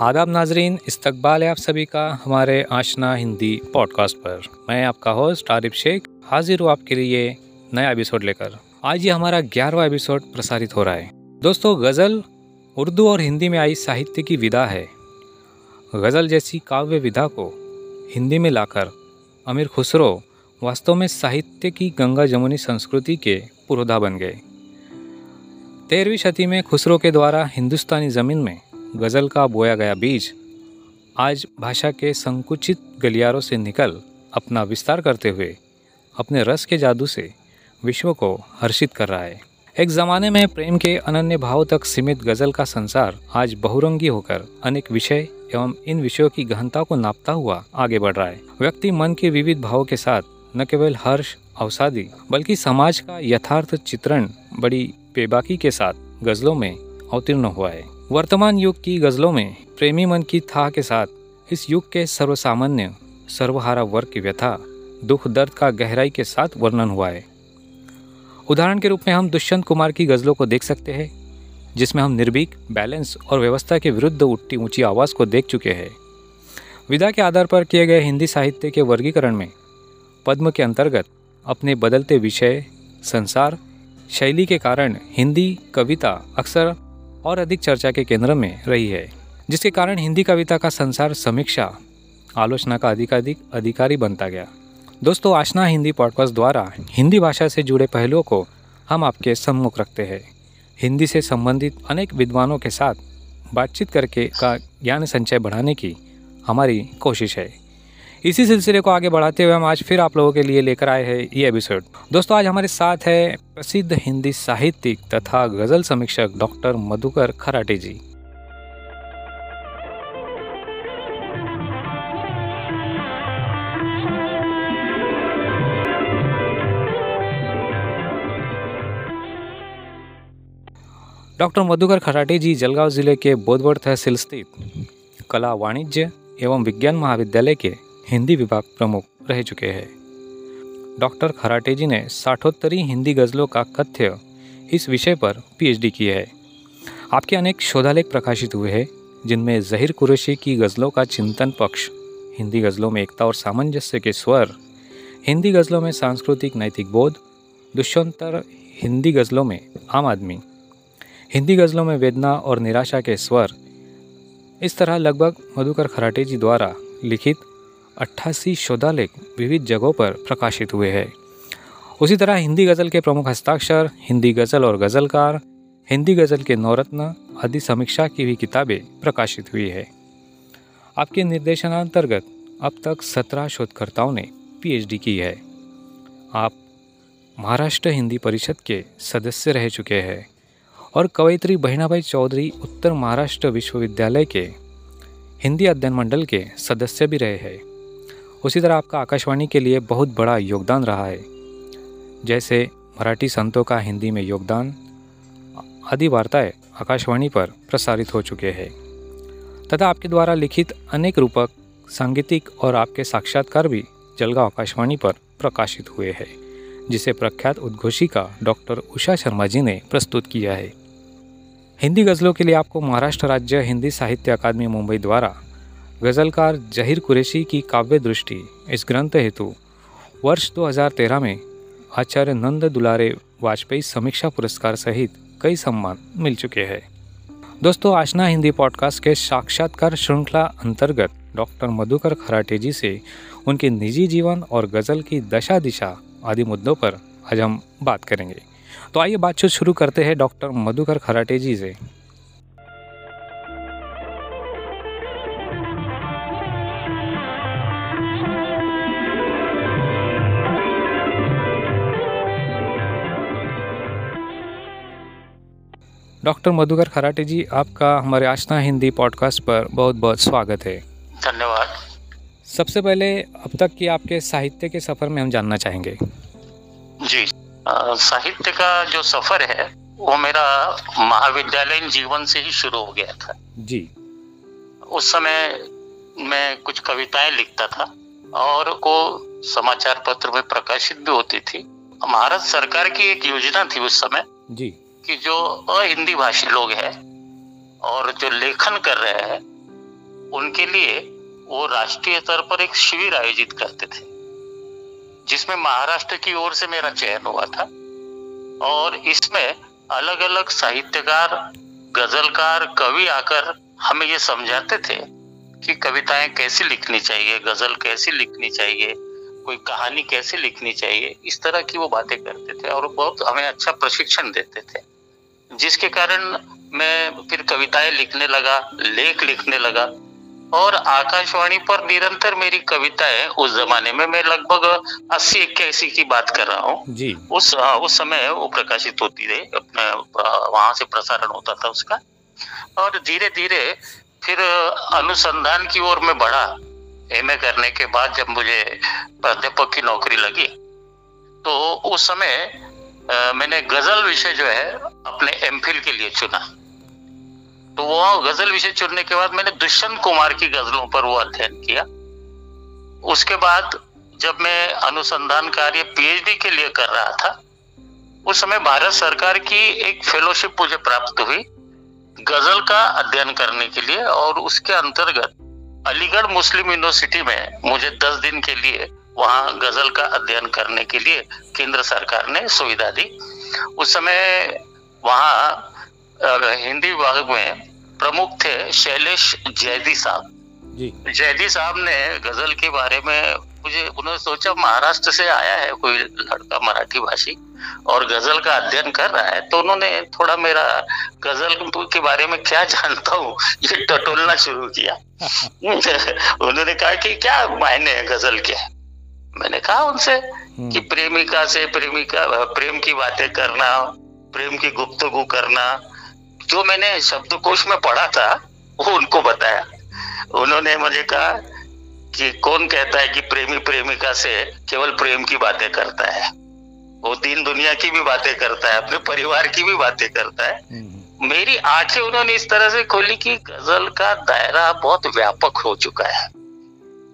आदाब नाजरीन, इस्तकबाल है आप सभी का हमारे आशना हिंदी पॉडकास्ट पर। मैं आपका होस्ट आरिफ शेख, हाजिर हूँ आपके लिए नया एपिसोड लेकर। आज ये हमारा ग्यारहवा एपिसोड प्रसारित हो रहा है। दोस्तों, गज़ल उर्दू और हिंदी में आई साहित्य की विधा है। गज़ल जैसी काव्य विधा को हिंदी में लाकर अमीर खुसरो वास्तव में साहित्य की गंगा जमुनी संस्कृति के पुरोधा बन गए। तेरहवीं शती में खुसरो के द्वारा हिंदुस्तानी ज़मीन में गज़ल का बोया गया बीज, आज भाषा के संकुचित गलियारों से निकल अपना विस्तार करते हुए अपने रस के जादू से विश्व को हर्षित कर रहा है। एक ज़माने में प्रेम के अनन्य भाव तक सीमित गज़ल का संसार आज बहुरंगी होकर अनेक विषय एवं इन विषयों की गहनता को नापता हुआ आगे बढ़ रहा है। व्यक्ति मन के विविध भावों के साथ न केवल हर्ष, अवसादी, बल्कि समाज का यथार्थ चित्रण बड़ी बेबाकी के साथ गज़लों में अवतीर्ण हुआ है। वर्तमान युग की गज़लों में प्रेमी मन की था के साथ इस युग के सर्वसामान्य, सर्वहारा वर्ग की व्यथा, दुख दर्द का गहराई के साथ वर्णन हुआ है। उदाहरण के रूप में हम दुष्यंत कुमार की गज़लों को देख सकते हैं, जिसमें हम निर्भीक, बैलेंस और व्यवस्था के विरुद्ध उठती ऊँची आवाज़ को देख चुके हैं। विदा के आधार पर किए गए हिंदी साहित्य के वर्गीकरण में पद्म के अंतर्गत अपने बदलते विषय, संसार, शैली के कारण हिंदी, कविता अक्सर और अधिक चर्चा के केंद्र में रही है, जिसके कारण हिंदी कविता का संसार समीक्षा, आलोचना का अधिकाधिक अधिकारी बनता गया। दोस्तों, आशना हिंदी पॉडकास्ट द्वारा हिंदी भाषा से जुड़े पहलुओं को हम आपके सम्मुख रखते हैं। हिंदी से संबंधित अनेक विद्वानों के साथ बातचीत करके का ज्ञान संचय बढ़ाने की हमारी कोशिश है। इसी सिलसिले को आगे बढ़ाते हुए हम आज फिर आप लोगों के लिए लेकर आए हैं ये एपिसोड दोस्तों, आज हमारे साथ है प्रसिद्ध हिंदी साहित्यिक तथा गज़ल समीक्षक डॉक्टर मधुकर खराटे जी। डॉक्टर मधुकर खराटे जी जलगांव ज़िले के बोधवड़ तहसील स्थित कला वाणिज्य एवं विज्ञान महाविद्यालय के हिंदी विभाग प्रमुख रह चुके हैं। डॉक्टर खराटे जी ने साठोत्तरी हिंदी गज़लों का कथ्य इस विषय पर पीएचडी की है। आपके अनेक शोधालेख प्रकाशित हुए हैं, जिनमें जहीर कुरैशी की गज़लों का चिंतन पक्ष, हिंदी गज़लों में एकता और सामंजस्य के स्वर, हिंदी गज़लों में सांस्कृतिक नैतिक बोध, दुष्यंतर हिंदी गज़लों में आम आदमी, हिंदी गज़लों में वेदना और निराशा के स्वर, इस तरह लगभग मधुकर खराटे जी द्वारा लिखित अट्ठासी शोधालेख विविध जगहों पर प्रकाशित हुए हैं। उसी तरह हिंदी गज़ल के प्रमुख हस्ताक्षर, हिंदी गज़ल और गज़लकार, हिंदी गज़ल के नवरत्न आदि समीक्षा की भी किताबें प्रकाशित हुई है। आपके निर्देशनांतर्गत अब तक सत्रह शोधकर्ताओं ने पीएचडी की है। आप महाराष्ट्र हिंदी परिषद के सदस्य रह चुके हैं और कवयित्री बहिणाबाई चौधरी उत्तर महाराष्ट्र विश्वविद्यालय के हिंदी अध्ययन मंडल के सदस्य भी रहे हैं। उसी तरह आपका आकाशवाणी के लिए बहुत बड़ा योगदान रहा है। जैसे मराठी संतों का हिंदी में योगदान, आदि वार्ताएँ आकाशवाणी पर प्रसारित हो चुके हैं। तथा आपके द्वारा लिखित अनेक रूपक, सांगीतिक और आपके साक्षात्कार भी जलगांव आकाशवाणी पर प्रकाशित हुए हैं, जिसे प्रख्यात उद्घोषिका डॉक्टर उषा शर्मा जी ने प्रस्तुत किया है। हिंदी गज़लों के लिए आपको महाराष्ट्र राज्य हिंदी साहित्य अकादमी, मुंबई द्वारा गज़लकार जहीर कुरैशी की काव्य दृष्टि इस ग्रंथ हेतु वर्ष 2013 में आचार्य नंद दुलारे वाजपेयी समीक्षा पुरस्कार सहित कई सम्मान मिल चुके हैं। दोस्तों, आशना हिंदी पॉडकास्ट के साक्षात्कार श्रृंखला अंतर्गत डॉक्टर मधुकर खराटे जी से उनके निजी जीवन और गज़ल की दशा दिशा आदि मुद्दों पर आज हम बात करेंगे। तो आइए बातचीत शुरू करते हैं डॉक्टर मधुकर खराटे जी से। डॉक्टर मधुकर खराटे जी आपका हमारे आशना हिंदी पॉडकास्ट पर बहुत बहुत स्वागत है। धन्यवाद। सबसे पहले अब तक की आपके साहित्य के सफ़र में हम जानना चाहेंगे। जी साहित्य का जो सफ़र है वो मेरा महाविद्यालयीन जीवन से ही शुरू हो गया था। जी। उस समय मैं कुछ कविताएँ लिखता था और को समाचार पत्र में प्रकाशित भी होती थी। भारत सरकार की एक योजना थी उस समय। जी। कि जो अहिंदी भाषी लोग हैं और जो लेखन कर रहे हैं, उनके लिए वो राष्ट्रीय स्तर पर एक शिविर आयोजित करते थे, जिसमें महाराष्ट्र की ओर से मेरा चयन हुआ था। और इसमें अलग अलग साहित्यकार, गजलकार, कवि आकर हमें ये समझाते थे कि कविताएँ कैसी लिखनी चाहिए, गज़ल कैसी लिखनी चाहिए कोई कहानी कैसे लिखनी चाहिए? इस तरह की वो बातें करते थे और बहुत हमें अच्छा प्रशिक्षण देते थे। जिसके कारण मैं फिर कविताएँ लिखने लगा लेख लिखने लगा और आकाशवाणी पर निरंतर मेरी कविताएँ उस जमाने में मैं लगभग अस्सी इक्यासी की बात कर रहा हूँ। उस उस समय वो प्रकाशित होती रही अपने वहाँ से प्रसारण होता था उसका। और धीरे धीरे फिर अनुसंधान की ओर में बढ़ा। एमए करने के बाद जब मुझे प्राध्यापक की नौकरी लगी तो उस समय मैंने गज़ल विषय जो है अपने एमफिल के लिए चुना। तो वो गज़ल विषय चुनने के बाद मैंने दुष्यंत कुमार की गजलों पर वो अध्ययन किया। उसके बाद जब मैं अनुसंधान कार्य पीएचडी के लिए कर रहा था, उस समय भारत सरकार की एक फेलोशिप मुझे प्राप्त हुई गज़ल का अध्ययन करने के लिए और उसके अंतर्गत अलीगढ़ मुस्लिम यूनिवर्सिटी में मुझे दस दिन के लिए वहाँ गज़ल का अध्ययन करने के लिए केंद्र सरकार ने सुविधा दी। उस समय वहाँ हिंदी विभाग में प्रमुख थे शैलेश जैदी साहब। जैदी साहब ने गज़ल के बारे में मुझे उन्होंने सोचा महाराष्ट्र से आया है कोई लड़का मराठी भाषी और गज़ल का अध्ययन कर रहा है तो उन्होंने थोड़ा मेरा गज़ल के बारे में क्या जानता हूँ ये टटोलना शुरू किया। उन्होंने कहा कि क्या मायने है गज़ल के? मैंने कहा उनसे कि हम्म। प्रेमिका से प्रेमिका प्रेम की बातें करना प्रेम की गुप्तगु करना। जो मैंने शब्दकोश में पढ़ा था वो उनको बताया। उन्होंने मुझे कहा कि कौन कहता है कि प्रेमी प्रेमिका से केवल प्रेम की बातें करता है? वो तीन दुनिया की भी बातें करता है अपने परिवार की भी बातें करता है। हम्म। मेरी आँखें उन्होंने इस तरह से खोली कि गज़ल का दायरा बहुत व्यापक हो चुका है।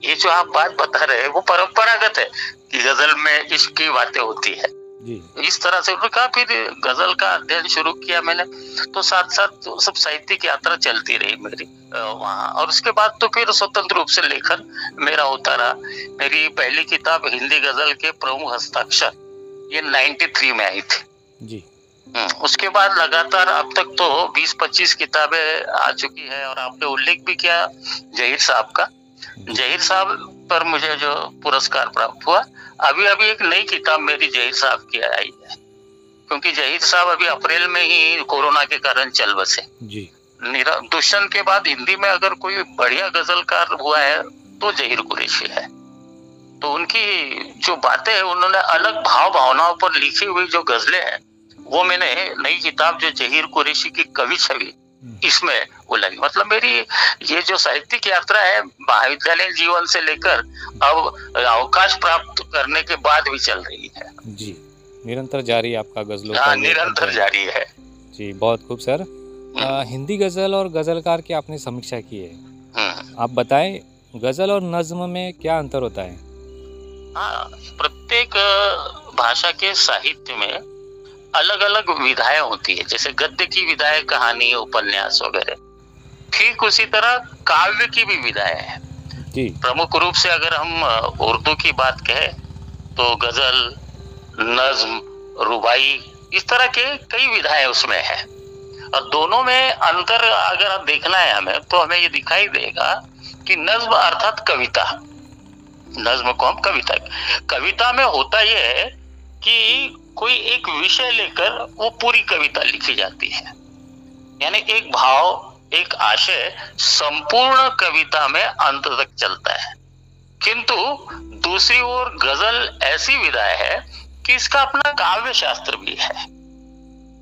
ये जो आप बात बता रहे हैं वो परंपरागत है कि गज़ल में इश्क की बातें होती है। इस तरह से उन्होंने कहा फिर गज़ल का अध्ययन शुरू किया मैंने तो साथ साथ सब साहित्य की यात्रा चलती रही मेरी वहाँ। और उसके बाद तो फिर स्वतंत्र रूप से लेखन मेरा होता रहा। मेरी पहली किताब हिंदी गज़ल के प्रमुख हस्ताक्षर ये 93 में आई थी। जी। हम्म, उसके बाद लगातार अब तक तो 20-25 किताबें आ चुकी है और आपने उल्लेख भी किया जहीर साहब का। जहीर साहब पर मुझे जो पुरस्कार प्राप्त हुआ अभी अभी एक नई किताब मेरी जहीर साहब की आई है। क्योंकि जहीर साहब अभी अप्रैल में ही कोरोना के कारण चल बसे। जी। दुष्यंत के बाद हिंदी में अगर कोई बढ़िया गजलकार हुआ है तो जहीर कुरेशी है। तो उनकी जो बातें है उन्होंने अलग भाव भावनाओं पर लिखी हुई जो गजलें हैं वो मैंने नई किताब जो जहीर कुरेशी की कवि छवि इसमें वो लगी मतलब मेरी ये जो साहित्यिक यात्रा है महाविद्यालय जीवन से लेकर अब अवकाश प्राप्त करने के बाद भी चल रही है। जी निरंतर जारी आपका गजलों हाँ निरंतर जारी है। जी बहुत खूब सर। आ, हिंदी गज़ल और गजलकार की आपने समीक्षा की है। हम्म। आप बताएँ गज़ल और नज्म में क्या अंतर होता है? हाँ प्रत्येक भाषा के साहित्य में अलग अलग विधाएँ होती है। जैसे गद्य की विधाएँ कहानी उपन्यास वगैरह। ठीक उसी तरह काव्य की भी विधाएँ है। प्रमुख रूप से अगर हम उर्दू की बात कहें तो गज़ल नज्म रुबाई इस तरह के कई विधाएँ उसमें है। और दोनों में अंतर अगर देखना है हमें तो हमें ये दिखाई देगा कि नज्म अर्थात कविता। नज्म को हम कविता कविता में होता यह है कि कोई एक विषय लेकर वो पूरी कविता लिखी जाती है। यानी एक भाव एक आशय संपूर्ण कविता में अंत तक चलता है। किंतु दूसरी ओर गज़ल ऐसी विधाय है कि इसका अपना काव्य शास्त्र भी है।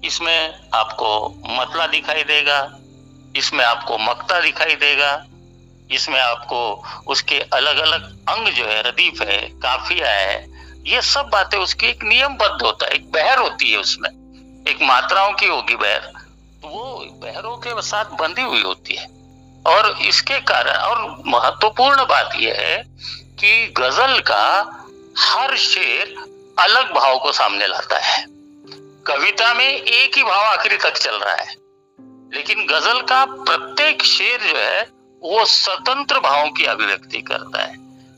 इसमें आपको मतला दिखाई देगा, इसमें आपको मक्ता दिखाई देगा, इसमें आपको उसके अलग अलग अंग जो है, रदीफ है, काफिया है, ये सब बातें उसकी एक नियमबद्ध होता है, एक बहर होती है उसमें। एक मात्राओं की होगी बहर। वो बहरों के साथ बंधी हुई होती है। और इसके कारण, और महत्वपूर्ण बात यह है कि गज़ल का हर शेर अलग भाव को सामने लाता है। कविता में एक ही भाव आखिरी तक चल रहा है। लेकिन गज़ल का प्रत्येक शेर जो है, वो स्वतंत्र भावों की अभिव्यक्ति करता है।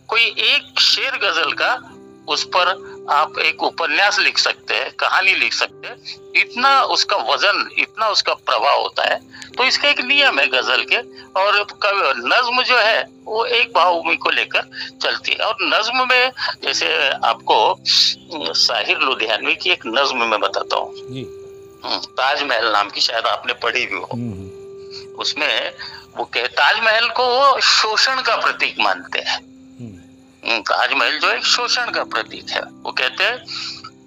कोई एक शेर गज़ल का, उस पर आप एक उपन्यास लिख सकते हैं कहानी लिख सकते हैं। इतना उसका वज़न इतना उसका प्रभाव होता है। तो इसका एक नियम है गज़ल के और नज्म जो है वो एक भावभूमि को लेकर चलती है। और नज्म में जैसे आपको साहिर लुधियानवी की एक नज्म में बताता हूँ। हम्म, ताजमहल नाम की शायद आपने पढ़ी भी हो। हम्म, हम्म। उसमें वो कहे ताजमहल को वो शोषण का प्रतीक मानते हैं। ताजमहल जो एक शोषण का प्रतीक है। वो कहते हैं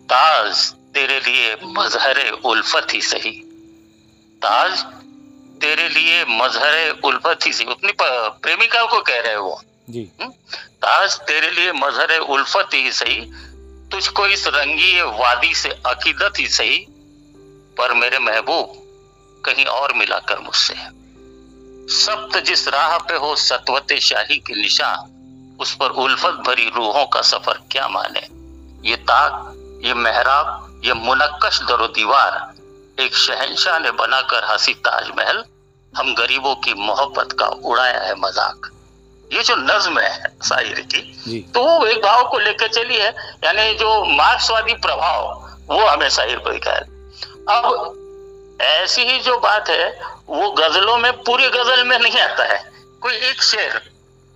ताज तेरे लिए मजहर उल्फत ही सही। ताज तेरे लिए मजहर उल्फत ही सही। अपनी प्रेमिका को कह रहे वो। जी। ताज तेरे लिए मजहर उल्फत ही सही। तुझको इस रंगी वादी से अकीदत ही सही। पर मेरे महबूब कहीं और मिला कर मुझसे सप्त जिस राह पे हो सतवते शाही के निशान उस पर उल्फत भरी रूहों का सफ़र क्या माने? ये ताक ये मेहराब ये मुनक्कश दरो दीवार एक शहनशाह ने बनाकर हँसी ताजमहल हम गरीबों की मोहब्बत का उड़ाया है मज़ाक। ये जो नज्म है शायरी की तो वो एक भाव को लेकर चली है यानी जो मार्क्सवादी प्रभाव वो हमें शायर पर दिखाया अब ऐसी ही जो बात है वो गजलों में पूरी गज़ल में नहीं आता है। कोई एक शेर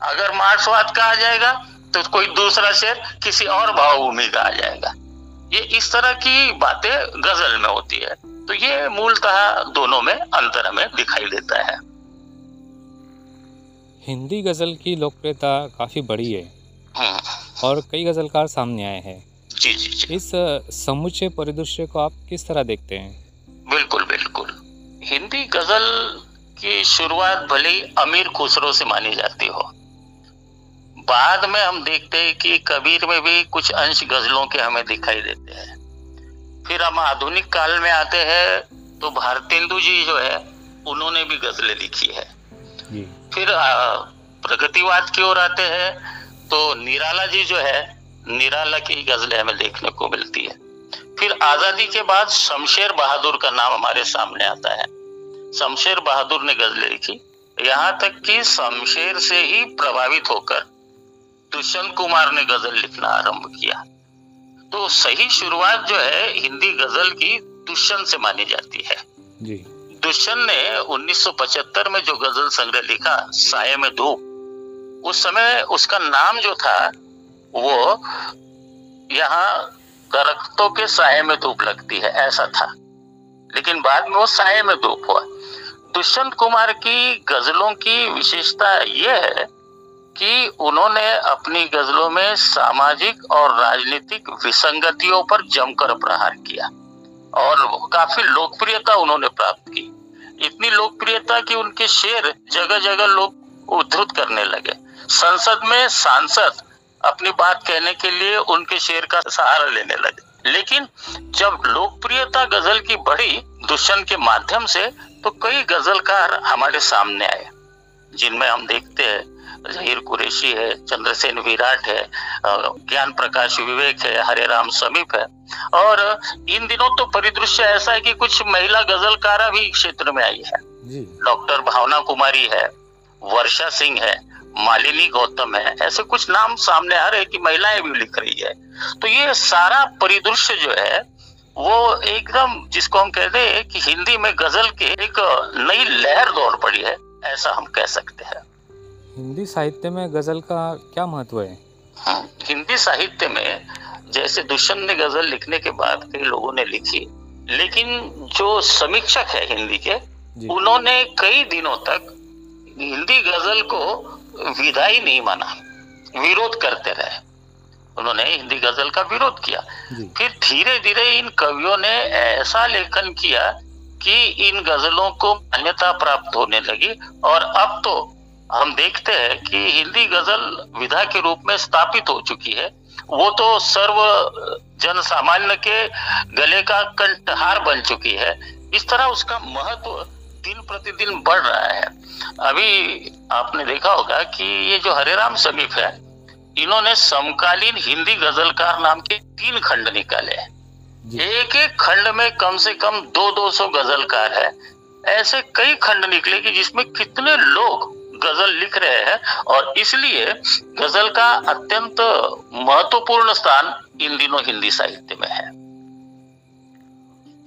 अगर मार्क्सवाद का आ जाएगा तो कोई दूसरा शेर किसी और भावभूमि का आ जाएगा। ये इस तरह की बातें गज़ल में होती है। तो ये मूलतः दोनों में अंतर हमें दिखाई देता है। हिंदी गज़ल की लोकप्रियता काफ़ी बड़ी है। हम्म। और कई गजलकार सामने आए हैं। जी जी जी। इस समुचे परिदृश्य को आप किस तरह देखते हैं? बिल्कुल बिल्कुल। हिंदी गज़ल की शुरुआत भले अमीर खुसरो से मानी जाती हो बाद में हम देखते हैं कि कबीर में भी कुछ अंश गजलों के हमें दिखाई देते हैं। फिर हम आधुनिक काल में आते हैं तो भारतेंदु जी जो है उन्होंने भी गजलें लिखी है। फिर प्रगतिवाद की ओर आते हैं तो निराला जी जो है निराला की गजलें हमें देखने को मिलती है। फिर आज़ादी के बाद शमशेर बहादुर का नाम हमारे सामने आता है। शमशेर बहादुर ने गजलें लिखी। यहाँ तक कि शमशेर से ही प्रभावित होकर दुष्यंत कुमार ने गज़ल लिखना आरंभ किया। तो सही शुरुआत जो है हिंदी गज़ल की दुष्यंत से मानी जाती है। जी। दुष्यंत ने 1975 में जो गज़ल संग्रह लिखा साय में धूप उस समय उसका नाम जो था वो यहाँ दरख्तों के साय में धूप लगती है ऐसा था। लेकिन बाद में वो साय में धूप हुआ। दुष्यंत कुमार की गजलों की विशेषता यह है कि उन्होंने अपनी गजलों में सामाजिक और राजनीतिक विसंगतियों पर जमकर प्रहार किया और काफ़ी लोकप्रियता उन्होंने प्राप्त की। इतनी लोकप्रियता कि उनके शेर जगह जगह लोग उद्धृत करने लगे। संसद में सांसद अपनी बात कहने के लिए उनके शेर का सहारा लेने लगे। लेकिन जब लोकप्रियता गज़ल की बढ़ी दुष्यंत के माध्यम से तो कई गजलकार हमारे सामने आए, जिनमें हम देखते हैं जहीर कुरेशी है चंद्रसेन विराट है ज्ञान प्रकाश विवेक है हरे राम समीप है। और इन दिनों तो परिदृश्य ऐसा है कि कुछ महिला गजलकारा भी क्षेत्र में आई है। डॉक्टर भावना कुमारी है वर्षा सिंह है मालिनी गौतम है ऐसे कुछ नाम सामने आ रहे कि महिलाएँ भी लिख रही है। तो ये सारा परिदृश्य जो है वो एकदम जिसको हम कहते हैं कि हिंदी में गज़ल के एक नई लहर दौड़ पड़ी है ऐसा हम कह सकते हैं। हिंदी साहित्य में गज़ल का क्या महत्व है? हाँ, हिंदी साहित्य में जैसे दुष्यंत ने गज़ल लिखने के बाद कई लोगों ने लिखी लेकिन जो समीक्षक है हिंदी के उन्होंने कई दिनों तक हिंदी गज़ल को विदाई नहीं माना विरोध करते रहे। उन्होंने हिंदी गज़ल का विरोध किया। फिर धीरे धीरे इन कवियों ने ऐसा लेखन किया कि इन गजलों को मान्यता प्राप्त होने लगी और अब तो हम देखते हैं कि हिंदी गज़ल विधा के रूप में स्थापित हो चुकी है। वो तो सर्व जन सामान्य के गले का कंठहार बन चुकी है। इस तरह उसका महत्व दिन प्रतिदिन बढ़ रहा है। अभी आपने देखा होगा कि ये जो हरेराम समीप है इन्होंने समकालीन हिंदी गजलकार नाम के तीन खंड निकाले हैं। एक एक खंड में कम से कम दो दो सौ गजलकार है। ऐसे कई खंड निकले कि जिसमें कितने लोग गज़ल लिख रहे हैं और इसलिए गज़ल का अत्यंत महत्वपूर्ण स्थान इन दिनों हिंदी साहित्य में है।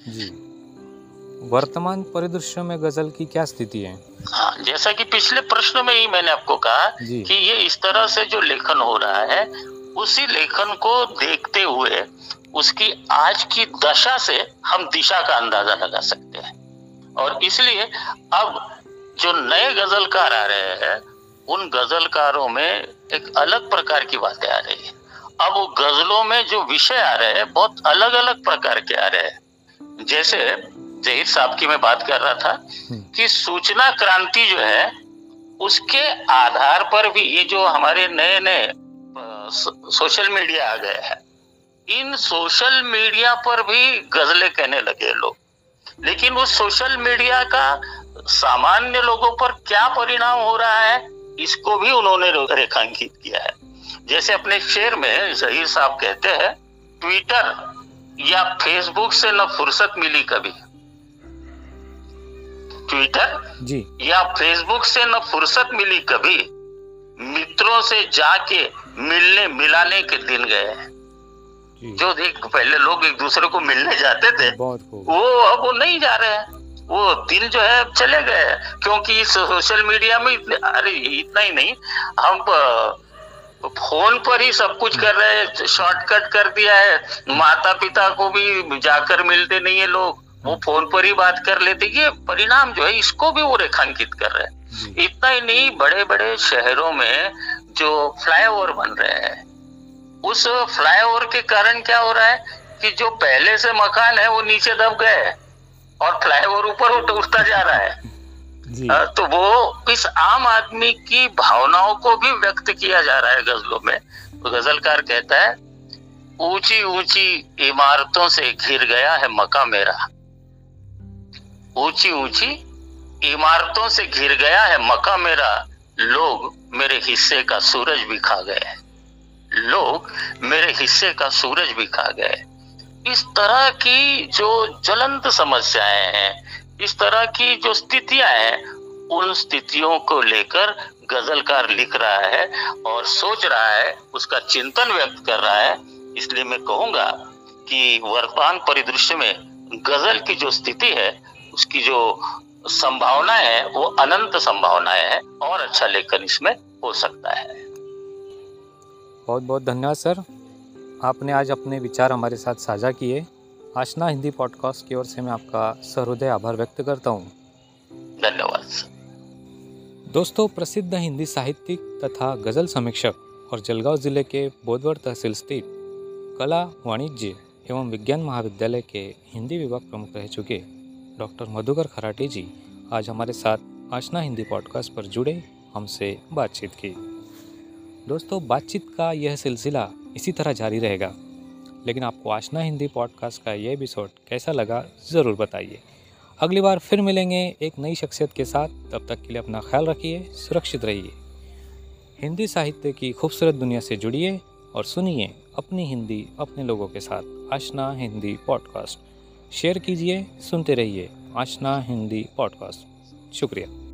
जी। वर्तमान परिदृश्य में गज़ल की क्या स्थिति है? हाँ जैसा कि पिछले प्रश्न में ही मैंने आपको कहा कि ये इस तरह से जो लेखन हो रहा है उसी लेखन को देखते हुए उसकी आज की दशा से हम दिशा का अंदाज़ा लगा सकते हैं। और इसलिए अब जो नए गजलकार आ रहे हैं उन गजलकारों में एक अलग प्रकार की बातें आ रही है। अब वो गजलों में जो विषय आ रहे हैं बहुत अलग अलग प्रकार के आ रहे हैं। जैसे जहीर साहब की मैं बात कर रहा था हम्म। कि सूचना क्रांति जो है उसके आधार पर भी ये जो हमारे नए नए सोशल मीडिया आ गए हैं। इन सोशल मीडिया पर भी गजलें कहने लगे लोग। लेकिन उस सोशल मीडिया का सामान्य लोगों पर क्या परिणाम हो रहा है इसको भी उन्होंने रेखांकित किया है। जैसे अपने शेर में जहीर साहब कहते हैं ट्विटर या फेसबुक से न फुर्सत मिली कभी। ट्विटर जी। या फेसबुक से न फुर्सत मिली कभी मित्रों से जाके मिलने मिलाने के दिन गए जो। देख पहले लोग एक दूसरे को मिलने जाते थे वो अब वो नहीं जा रहे हैं। वो दिन जो है चले गए क्योंकि सोशल मीडिया में इतने अरे इतना ही नहीं हम फ़ोन पर ही सब कुछ कर रहे हैं शॉर्टकट कर दिया है माता पिता को भी जाकर मिलते नहीं है लोग वो फ़ोन पर ही बात कर लेते ये परिणाम जो है इसको भी वो रेखांकित कर रहे हैं। इतना ही नहीं बड़े बड़े शहरों में जो फ्लाईओवर बन रहे हैं उस फ्लाईओवर के कारण क्या हो रहा है कि जो पहले से मकान है वो नीचे दब गए और फ्लाईओवर ऊपर उठता जा रहा है। जी। तो वो इस आम आदमी की भावनाओं को भी व्यक्त किया जा रहा है गजलों में। तो गजलकार कहता है ऊँची ऊँची इमारतों से घिर गया है मका मेरा। ऊँची ऊँची इमारतों से घिर गया है मका मेरा। लोग मेरे हिस्से का सूरज भी खा गए लोग मेरे हिस्से का सूरज भी खा गए इस तरह की जो ज्वलंत समस्याएँ हैं, इस तरह की जो स्थितियाँ हैं, उन स्थितियों को लेकर गजलकार लिख रहा है और सोच रहा है, उसका चिंतन व्यक्त कर रहा है। इसलिए मैं कहूँगा कि वर्तमान परिदृश्य में गज़ल की जो स्थिति है, उसकी जो संभावना है, वो अनंत संभावनाएँ है और अच्छा लेखन इसमें हो सकता है। बहुत बहुत धन्यवाद, सर। आपने आज अपने विचार हमारे साथ साझा किए। आशना हिंदी पॉडकास्ट की ओर से मैं आपका सहृदय आभार व्यक्त करता हूँ। धन्यवाद दोस्तों प्रसिद्ध हिंदी साहित्यिक तथा गज़ल समीक्षक और जलगांव ज़िले के बोधवर तहसील स्थित कला वाणिज्य एवं विज्ञान महाविद्यालय के हिंदी विभाग प्रमुख रह चुके डॉक्टर मधुकर खराटे जी आज हमारे साथ आशना हिंदी पॉडकास्ट पर जुड़े। हमसे बातचीत की। दोस्तों बातचीत का यह सिलसिला इसी तरह जारी रहेगा। लेकिन आपको आशना हिंदी पॉडकास्ट का यह एपिसोड कैसा लगा, ज़रूर बताइए। अगली बार फिर मिलेंगे एक नई शख्सियत के साथ। तब तक के लिए अपना ख्याल रखिए, सुरक्षित रहिए। हिंदी साहित्य की खूबसूरत दुनिया से जुड़िए और सुनिए अपनी हिंदी अपने लोगों के साथ। आशना हिंदी पॉडकास्ट। शेयर कीजिए, सुनते रहिए आशना हिंदी पॉडकास्ट। शुक्रिया।